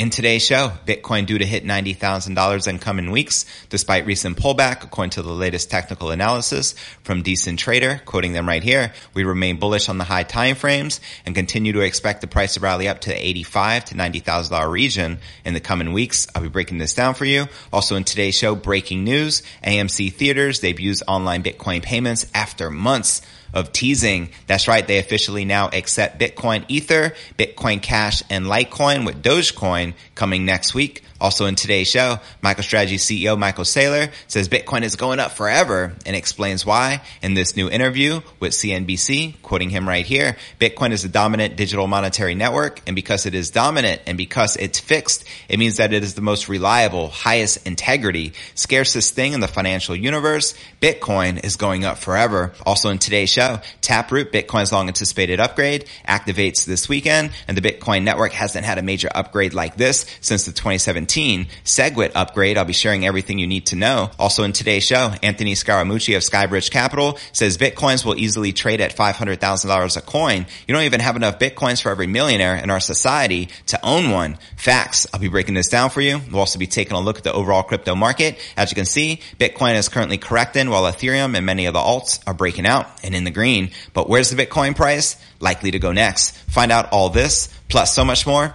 in today's show, Bitcoin due to hit $90,000 in coming weeks, despite recent pullback, according to the latest technical analysis from Decentrader, quoting them right here. We remain bullish on the high time frames and continue to expect the price to rally up to the 85 to $90,000 region in the coming weeks. I'll be breaking this down for you. Also in today's show, breaking news, AMC Theaters debuts online Bitcoin payments after months of teasing. That's right. They officially now accept Bitcoin Ether, Bitcoin Cash, and Litecoin with Dogecoin coming next week. Also in today's show, Michael MicroStrategy CEO Michael Saylor says Bitcoin is going up forever and explains why in this new interview with CNBC, quoting him right here. Bitcoin is a dominant digital monetary network and because it is dominant and because it's fixed, it means that it is the most reliable, highest integrity, scarcest thing in the financial universe. Bitcoin is going up forever. Also in today's show, Taproot, Bitcoin's long anticipated upgrade activates this weekend and the Bitcoin network hasn't had a major upgrade like this since the 2017 17 SegWit upgrade. I'll be sharing everything you need to know. Also in today's show, Anthony Scaramucci of Skybridge Capital says Bitcoins will easily trade at $500,000 a coin. You don't even have enough Bitcoins for every millionaire in our society to own one. Facts. I'll be breaking this down for you. We'll also be taking a look at the overall crypto market. As you can see, Bitcoin is currently correcting while Ethereum and many of the alts are breaking out and in the green. But where's the Bitcoin price? Likely to go next. Find out all this plus so much more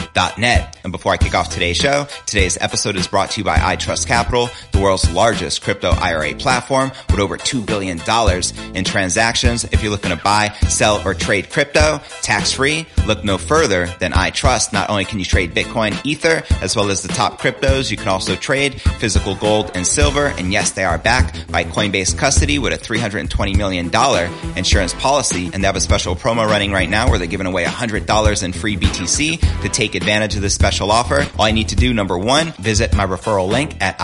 alerts.net. And before I kick off today's show, today's episode is brought to you by iTrust Capital, the world's largest crypto IRA platform with over $2 billion in transactions. If you're looking to buy, sell, or trade crypto tax free, look no further than iTrust. Not only can you trade Bitcoin, Ether, as well as the top cryptos, you can also trade physical gold and silver. And yes, they are backed by Coinbase Custody with a $320 million insurance policy. And they have a special promo running right now where they're giving away $100 in free BTC to take advantage of this special offer. All I need to do, number one, visit my referral link at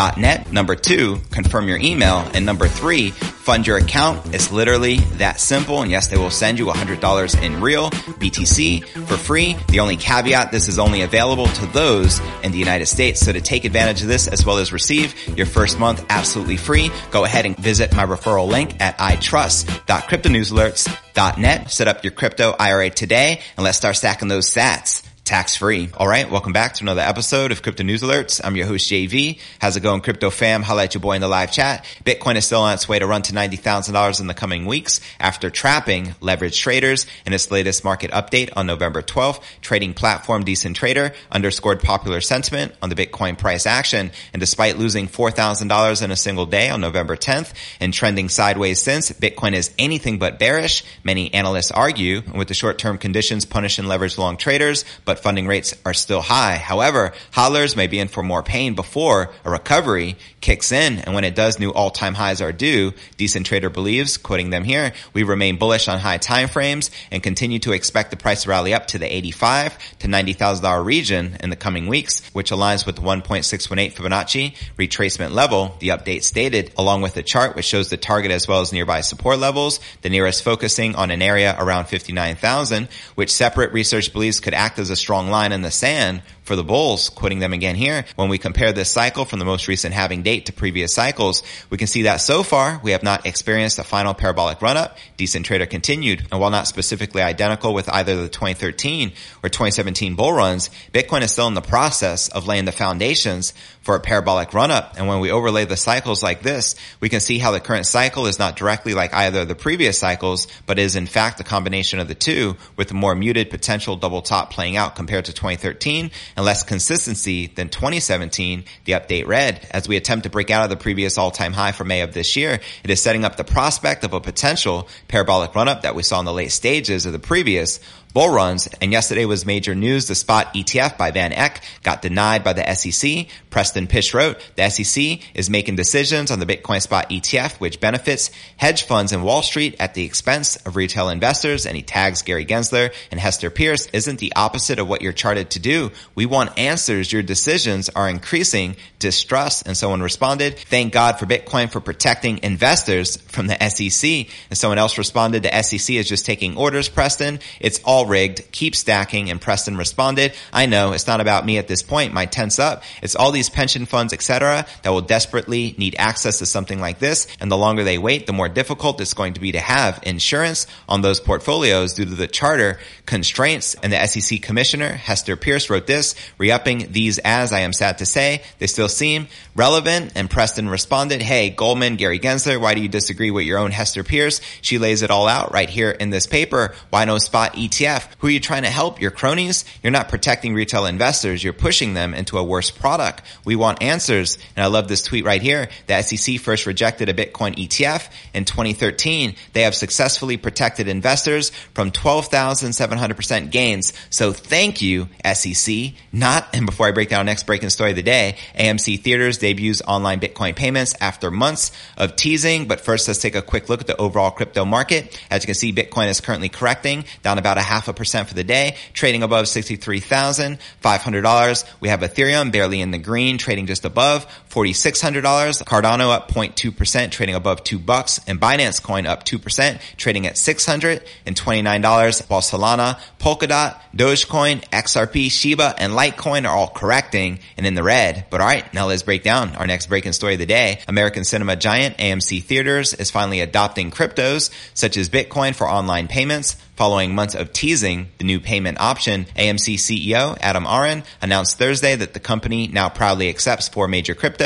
itrust.cryptonewsalerts.net. Number two, confirm your email. And number three, fund your account. It's literally that simple. And yes, they will send you $100 in real BTC for free. The only caveat, this is only available to those in the United States. So to take advantage of this as well as receive your first month absolutely free, go ahead and visit my referral link at itrust.cryptonewsalerts.net. Set up your crypto IRA today and let's start stacking those sats tax free. All right. Welcome back to another episode of Crypto News Alerts. I'm your host, JV. How's it going, crypto fam? Highlight your boy in the live chat. Bitcoin is still on its way to run to $90,000 in the coming weeks after trapping leveraged traders in its latest market update on November 12th. Trading platform Decentrader underscored popular sentiment on the Bitcoin price action. And despite losing $4,000 in a single day on November 10th and trending sideways since, Bitcoin is anything but bearish. Many analysts argue with the short-term conditions punishing leveraged long traders, but funding rates are still high. However, hodlers may be in for more pain before a recovery kicks in. And when it does, new all-time highs are due. Decentrader believes, quoting them here, we remain bullish on high time frames and continue to expect the price to rally up to the 85 to $90,000 region in the coming weeks, which aligns with the 1.618 Fibonacci retracement level. The update stated, along with the chart, which shows the target as well as nearby support levels, the nearest focusing on an area around 59,000, which separate research believes could act as a strong line in the sand for the bulls, quoting them again here. When we compare this cycle from the most recent halving date to previous cycles, we can see that so far we have not experienced a final parabolic run up. Decentrader continued. And while not specifically identical with either the 2013 or 2017 bull runs, Bitcoin is still in the process of laying the foundations for a parabolic run up. And when we overlay the cycles like this, we can see how the current cycle is not directly like either of the previous cycles, but is in fact a combination of the two with a more muted potential double top playing out compared to 2013 and less consistency than 2017, the update read. As we attempt to break out of the previous all-time high for May of this year, it is setting up the prospect of a potential parabolic run-up that we saw in the late stages of the previous bull runs. And yesterday was major news. The spot ETF by Van Eck got denied by the SEC. Preston Pysh wrote, the SEC is making decisions on the Bitcoin spot ETF, which benefits hedge funds in Wall Street at the expense of retail investors. And he tags Gary Gensler and Hester Peirce. isn't the opposite of what you're charted to do. We want answers. Your decisions are increasing distrust. And someone responded, thank God for Bitcoin for protecting investors from the SEC. And someone else responded, the SEC is just taking orders, Preston. It's all all rigged. Keep stacking. And Preston responded, I know it's not about me at this point. My tense up. It's all these pension funds, etc., that will desperately need access to something like this. And the longer they wait, the more difficult it's going to be to have insurance on those portfolios due to the charter constraints. And the SEC commissioner, Hester Peirce, wrote this, re-upping these as I am sad to say, they still seem relevant. And Preston responded, Hey, Goldman, Gary Gensler, why do you disagree with your own Hester Peirce? She lays it all out right here in this paper. Why no spot ETF? Who are you trying to help? Your cronies? You're not protecting retail investors. You're pushing them into a worse product. We want answers. And I love this tweet right here. The SEC first rejected a Bitcoin ETF in 2013. They have successfully protected investors from 12,700% gains. So thank you, SEC. Not, and before I break down next breaking story of the day, AMC Theaters debuts online Bitcoin payments after months of teasing. But first, let's take a quick look at the overall crypto market. As you can see, Bitcoin is currently correcting down about a half a percent for the day, trading above $63,500. We have Ethereum barely in the green, trading just above $4,600. Cardano up 0.2%, trading above two bucks, and Binance Coin up 2%, trading at $629, while Solana, Polkadot, Dogecoin, XRP, Shiba, and Litecoin are all correcting and in the red. But alright, now let's break down our next breaking story of the day. American cinema giant AMC Theaters is finally adopting cryptos such as Bitcoin for online payments Following months of teasing the new payment option, AMC CEO Adam Aron announced Thursday that the company now proudly accepts four major cryptos,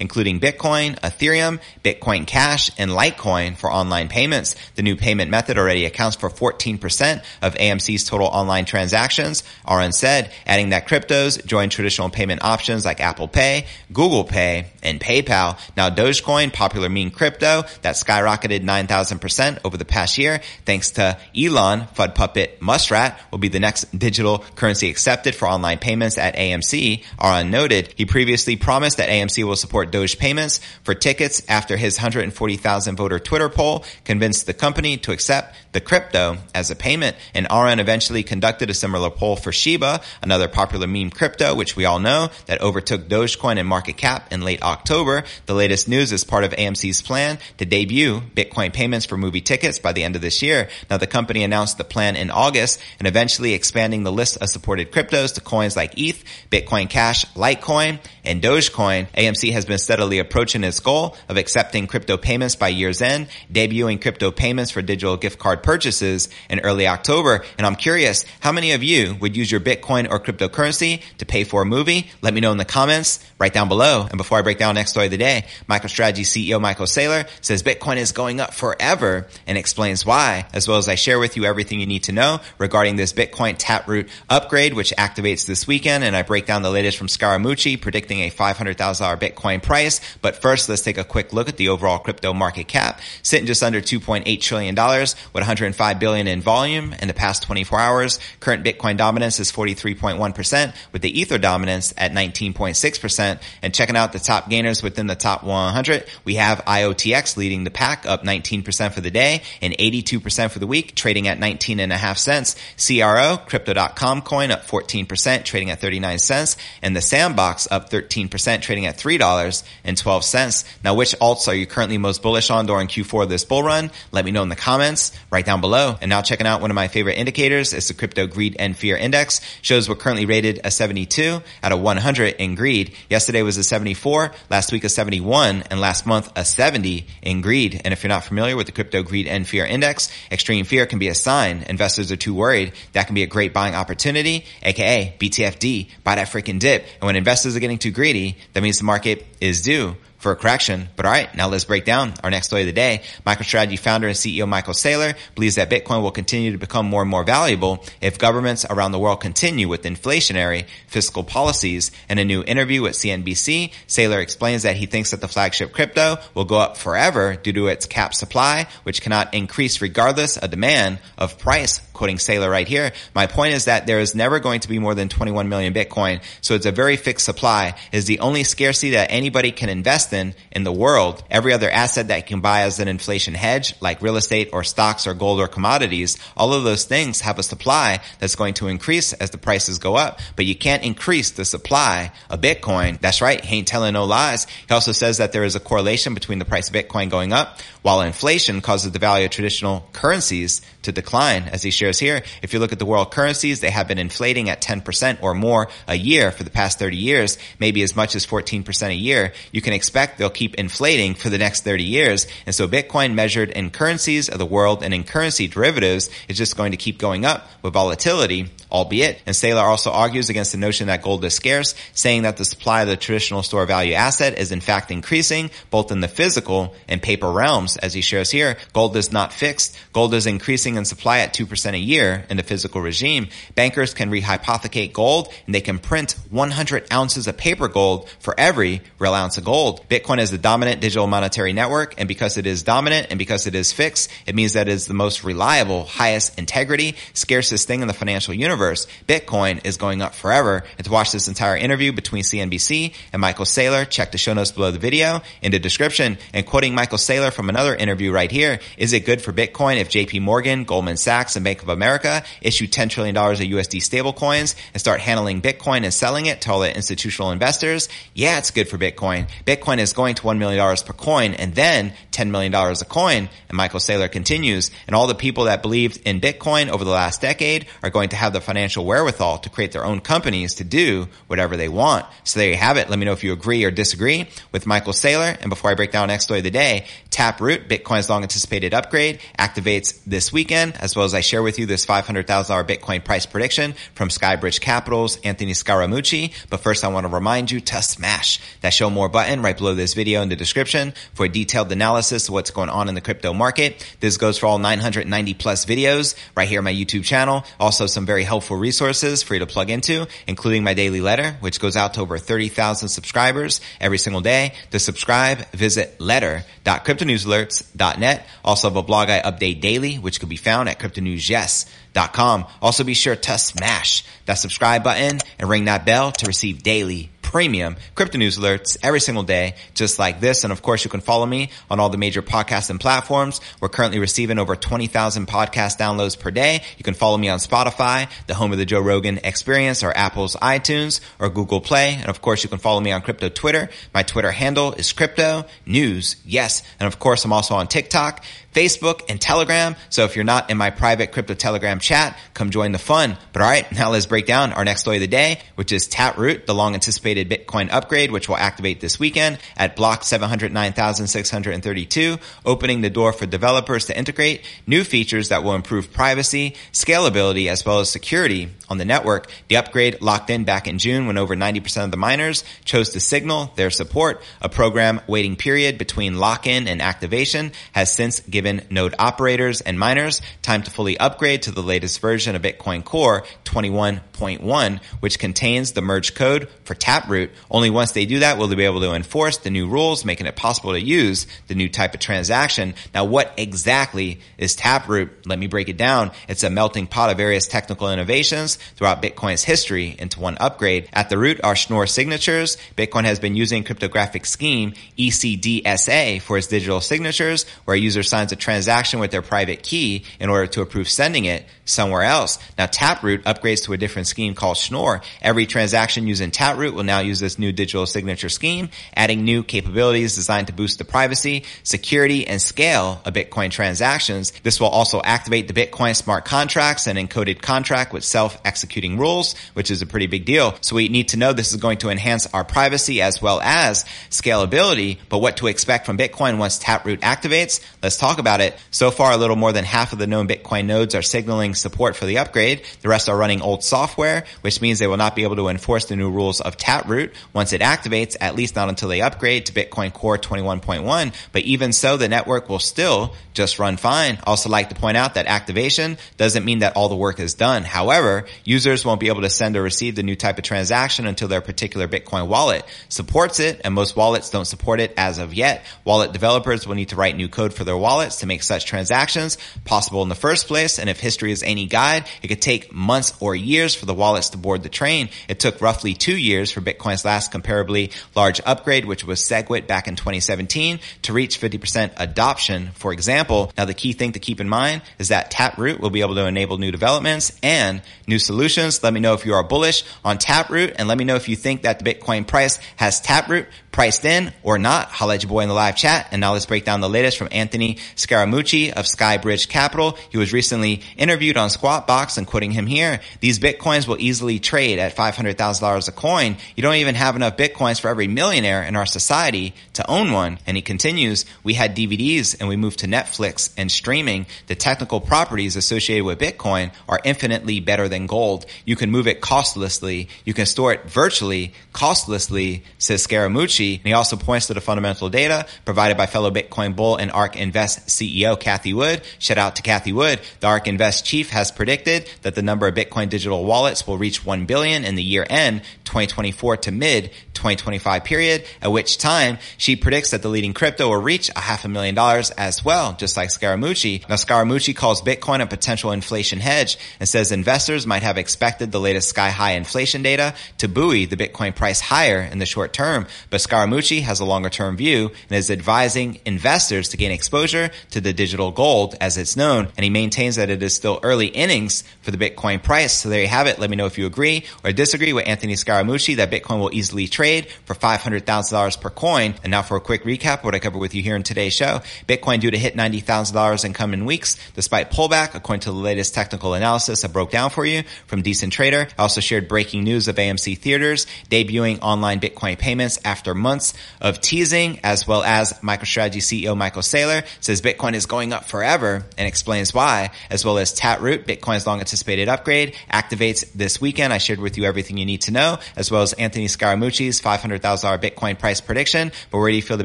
including Bitcoin, Ethereum, Bitcoin Cash, and Litecoin for online payments. The new payment method already accounts for 14% of AMC's total online transactions. Aron said, adding that cryptos join traditional payment options like Apple Pay, Google Pay, and PayPal. Now Dogecoin, popular meme crypto that skyrocketed 9,000% over the past year thanks to Elon FUD Puppet Muskrat will be the next digital currency accepted for online payments at AMC. Aron noted he previously promised that AMC will support Doge payments for tickets after his 140,000 voter Twitter poll convinced the company to accept the crypto as a payment. And Aron eventually conducted a similar poll for Shiba, another popular meme crypto, which we all know that overtook Dogecoin in market cap in late October. The latest news is part of AMC's plan to debut Bitcoin payments for movie tickets by the end of this year. Now the company announced the plan in August and eventually expanding the list of supported cryptos to coins like ETH, Bitcoin Cash, Litecoin, and Dogecoin. AMC has been steadily approaching its goal of accepting crypto payments by year's end, debuting crypto payments for digital gift card purchases in early October. And I'm curious, how many of you would use your Bitcoin or cryptocurrency to pay for a movie? Let me know in the comments right down below. And before I break down next story of the day, MicroStrategy CEO Michael Saylor says Bitcoin is going up forever and explains why, as well as I share with you everything you need to know regarding this Bitcoin Taproot upgrade, which activates this weekend. And I break down the latest from Scaramucci predicting a $500,000 Bitcoin price. But first, let's take a quick look at the overall crypto market cap, sitting just under $2.8 trillion with 105 billion in volume in the past 24 hours. Current Bitcoin dominance is 43.1% with the Ether dominance at 19.6%. And checking out the top gainers within the top 100, we have IOTX leading the pack up 19% for the day and 82% for the week, trading at 19 and a half cents. CRO, crypto.com coin up 14%, trading at 39 cents. And the sandbox up 13%, trading at $3.12. Now, which alts are you currently most bullish on during Q4 of this bull run? Let me know in the comments right down below. And now checking out one of my favorite indicators is the crypto greed and fear index. Shows we're currently rated a 72 out of 100 in greed. Yesterday was a 74, last week a 71, and last month a 70 in greed. And if you're not familiar with the crypto greed and fear index, extreme fear can be a sign investors are too worried, that can be a great buying opportunity, aka BTFD, buy that freaking dip. And when investors are getting too greedy, that means the market is due for a correction. But all right, now let's break down our next story of the day. MicroStrategy founder and CEO Michael Saylor believes that Bitcoin will continue to become more and more valuable if governments around the world continue with inflationary fiscal policies. In a new interview with CNBC, Saylor explains that he thinks that the flagship crypto will go up forever due to its cap supply, which cannot increase regardless of demand of price. Quoting Saylor right here, my point is that there is never going to be more than 21 million Bitcoin, so it's a very fixed supply. It is the only scarcity that anybody can invest in in the world. Every other asset that you can buy as an inflation hedge, like real estate or stocks or gold or commodities, all of those things have a supply that's going to increase as the prices go up. But you can't increase the supply of Bitcoin. That's right. He ain't telling no lies. He also says that there is a correlation between the price of Bitcoin going up while inflation causes the value of traditional currencies to decline. As he shares here, if you look at the world currencies, they have been inflating at 10% or more a year for the past 30 years, maybe as much as 14% a year. You can expect they'll keep inflating for the next 30 years. And so Bitcoin measured in currencies of the world and in currency derivatives is just going to keep going up with volatility albeit. And Saylor also argues against the notion that gold is scarce, saying that the supply of the traditional store value asset is in fact increasing both in the physical and paper realms. As he shares here, gold is not fixed. Gold is increasing in supply at 2% a year in the physical regime. Bankers can rehypothecate gold and they can print 100 ounces of paper gold for every real ounce of gold. Bitcoin is the dominant digital monetary network and because it is dominant and because it is fixed, it means that it is the most reliable, highest integrity, scarcest thing in the financial universe universe, Bitcoin is going up forever. And to watch this entire interview between CNBC and Michael Saylor, check the show notes below the video in the description. And quoting Michael Saylor from another interview right here, is it good for Bitcoin if JP Morgan, Goldman Sachs, and Bank of America issue $10 trillion of USD stablecoins and start handling Bitcoin and selling it to all the institutional investors? Yeah, it's good for Bitcoin. Bitcoin is going to $1 million per coin and then $10 million a coin. And Michael Saylor continues, and all the people that believed in Bitcoin over the last decade are going to have the financial wherewithal to create their own companies to do whatever they want. So there you have it. Let me know if you agree or disagree with Michael Saylor. And before I break down next story of the day, Taproot, Bitcoin's long anticipated upgrade, activates this weekend, as well as I share with you this $500,000 Bitcoin price prediction from Skybridge Capital's Anthony Scaramucci. But first I want to remind you to smash that show more button right below this video in the description for a detailed analysis of what's going on in the crypto market. This goes for all 990 plus videos right here on my YouTube channel. Also some very helpful resources for you to plug into, including my daily letter, which goes out to over 30,000 subscribers every single day. To subscribe, visit letter.cryptonewsalerts.net. Also have a blog I update daily, which can be found at cryptonewsyes.com. Also be sure to smash that subscribe button and ring that bell to receive daily premium crypto news alerts every single day, just like this. And of course, you can follow me on all the major podcasts and platforms. We're currently receiving over 20,000 podcast downloads per day. You can follow me on Spotify, the home of the Joe Rogan experience, or Apple's iTunes or Google Play. And of course, you can follow me on crypto Twitter. My Twitter handle is crypto news. Yes. And of course, I'm also on TikTok. Facebook, and Telegram. So if you're not in my private crypto Telegram chat, come join the fun. But all right, now let's break down our next story of the day, which is Taproot, the long anticipated Bitcoin upgrade, which will activate this weekend at block 709,632, opening the door for developers to integrate new features that will improve privacy, scalability, as well as security on the network. The upgrade locked in back in June when over 90% of the miners chose to signal their support. A program waiting period between lock-in and activation has since given node operators and miners time to fully upgrade to the latest version of Bitcoin Core 21.1, which contains the merge code for Taproot. Only once they do that will they be able to enforce the new rules, making it possible to use the new type of transaction. Now, what exactly is Taproot? Let me break it down. It's a melting pot of various technical innovations throughout Bitcoin's history into one upgrade. At the root are Schnorr signatures. Bitcoin has been using cryptographic scheme ECDSA for its digital signatures, where a user signs a transaction with their private key in order to approve sending it somewhere else. Now Taproot upgrades to a different scheme called Schnorr. Every transaction using Taproot will now use this new digital signature scheme, adding new capabilities designed to boost the privacy, security, and scale of Bitcoin transactions. This will also activate the Bitcoin smart contracts and encoded contract with self executing rules, which is a pretty big deal. So we need to know this is going to enhance our privacy as well as scalability. But what to expect from Bitcoin once Taproot activates? Let's talk about it. So far, a little more than half of the known Bitcoin nodes are signaling support for the upgrade. The rest are running old software, which means they will not be able to enforce the new rules of Taproot once it activates, at least not until they upgrade to Bitcoin Core 21.1. But even so, the network will still just run fine. Also like to point out that activation doesn't mean that all the work is done. However, users won't be able to send or receive the new type of transaction until their particular Bitcoin wallet supports it, and most wallets don't support it as of yet. Wallet developers will need to write new code for their wallets to make such transactions possible in the first place, and if history is any guide, it could take months or years for the wallets to board the train. It took roughly two years for Bitcoin Bitcoin's last comparably large upgrade, which was SegWit back in 2017 to reach 50% adoption, for example. Now, the key thing to keep in mind is that Taproot will be able to enable new developments and new solutions. Let me know if you are bullish on Taproot and let me know if you think that the Bitcoin price has Taproot priced in or not. Holla at boy in the live chat. And now let's break down the latest from Anthony Scaramucci of Skybridge Capital. He was recently interviewed on Squawk Box and quoting him here, these Bitcoins will easily trade at $500,000 a coin. You don't even have enough Bitcoins for every millionaire in our society to own one. And he continues, we had DVDs and we moved to Netflix and streaming. The technical properties associated with Bitcoin are infinitely better than gold. You can move it costlessly. You can store it virtually costlessly, says Scaramucci. And he also points to the fundamental data provided by fellow Bitcoin bull and ARK Invest CEO Cathie Wood. Shout out to Cathie Wood. The ARK Invest chief has predicted that the number of Bitcoin digital wallets will reach 1 billion in the year end 2024 to mid 2025 period, at which time she predicts that the leading crypto will reach a half a million dollars as well, just like Scaramucci. Now Scaramucci calls Bitcoin a potential inflation hedge and says investors might have expected the latest sky high inflation data to buoy the Bitcoin price higher in the short term, but Scaramucci has a longer term view and is advising investors to gain exposure to the digital gold as it's known. And he maintains that it is still early innings for the Bitcoin price. So there you have it. Let me know if you agree or disagree with Anthony Scaramucci that Bitcoin will easily trade for $500,000 per coin. And now for a quick recap what I covered with you here in today's show. Bitcoin due to hit $90,000 in coming weeks despite pullback according to the latest technical analysis I broke down for you from Decentrader. I also shared breaking news of AMC Theaters debuting online Bitcoin payments after months of teasing as well as MicroStrategy CEO Michael Saylor says Bitcoin is going up forever and explains why as well as Taproot, Bitcoin's long anticipated upgrade activates this weekend. I shared with you everything you need to know as well as Anthony Scaramucci's $500,000 Bitcoin price prediction. But where do you feel the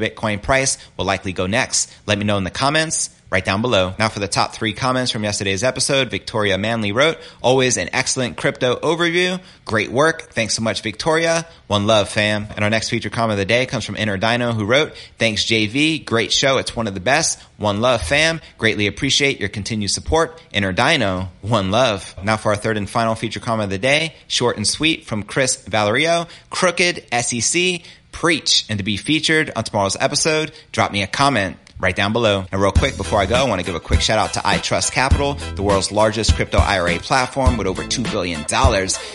Bitcoin price will likely go next? Let me know in the comments right down below. Now for the top three comments from yesterday's episode, Victoria Manley wrote, always an excellent crypto overview. Great work. Thanks so much, Victoria. One love, fam. And our next feature comment of the day comes from Inner Dino who wrote, thanks JV. Great show. It's one of the best. One love, fam. Greatly appreciate your continued support. Inner Dino. One love. Now for our third and final feature comment of the day, short and sweet from Chris Valerio, crooked SEC preach and to be featured on tomorrow's episode, drop me a comment right down below. And real quick, before I go, I want to give a quick shout out to iTrust Capital, the world's largest crypto IRA platform with over $2 billion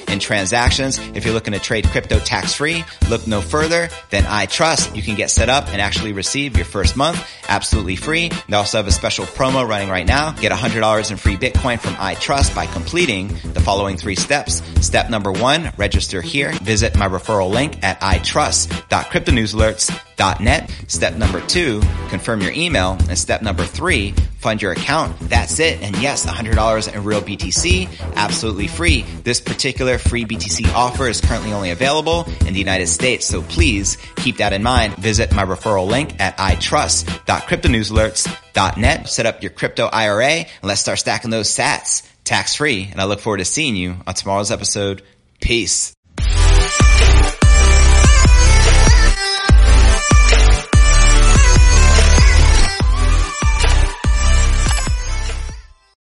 in transactions. If you're looking to trade crypto tax free, look no further than iTrust. You can get set up and actually receive your first month absolutely free. They also have a special promo running right now. Get $100 in free Bitcoin from iTrust by completing the following three steps. Step number one, register here. Visit my referral link at itrust.cryptonewsalerts.com net. Step number two, confirm your email. And step number three, fund your account. That's it. And yes, $100 in real BTC, absolutely free. This particular free BTC offer is currently only available in the United States. So please keep that in mind. Visit my referral link at itrust.cryptonewsalerts.net. Set up your crypto IRA and let's start stacking those sats tax free. And I look forward to seeing you on tomorrow's episode. Peace.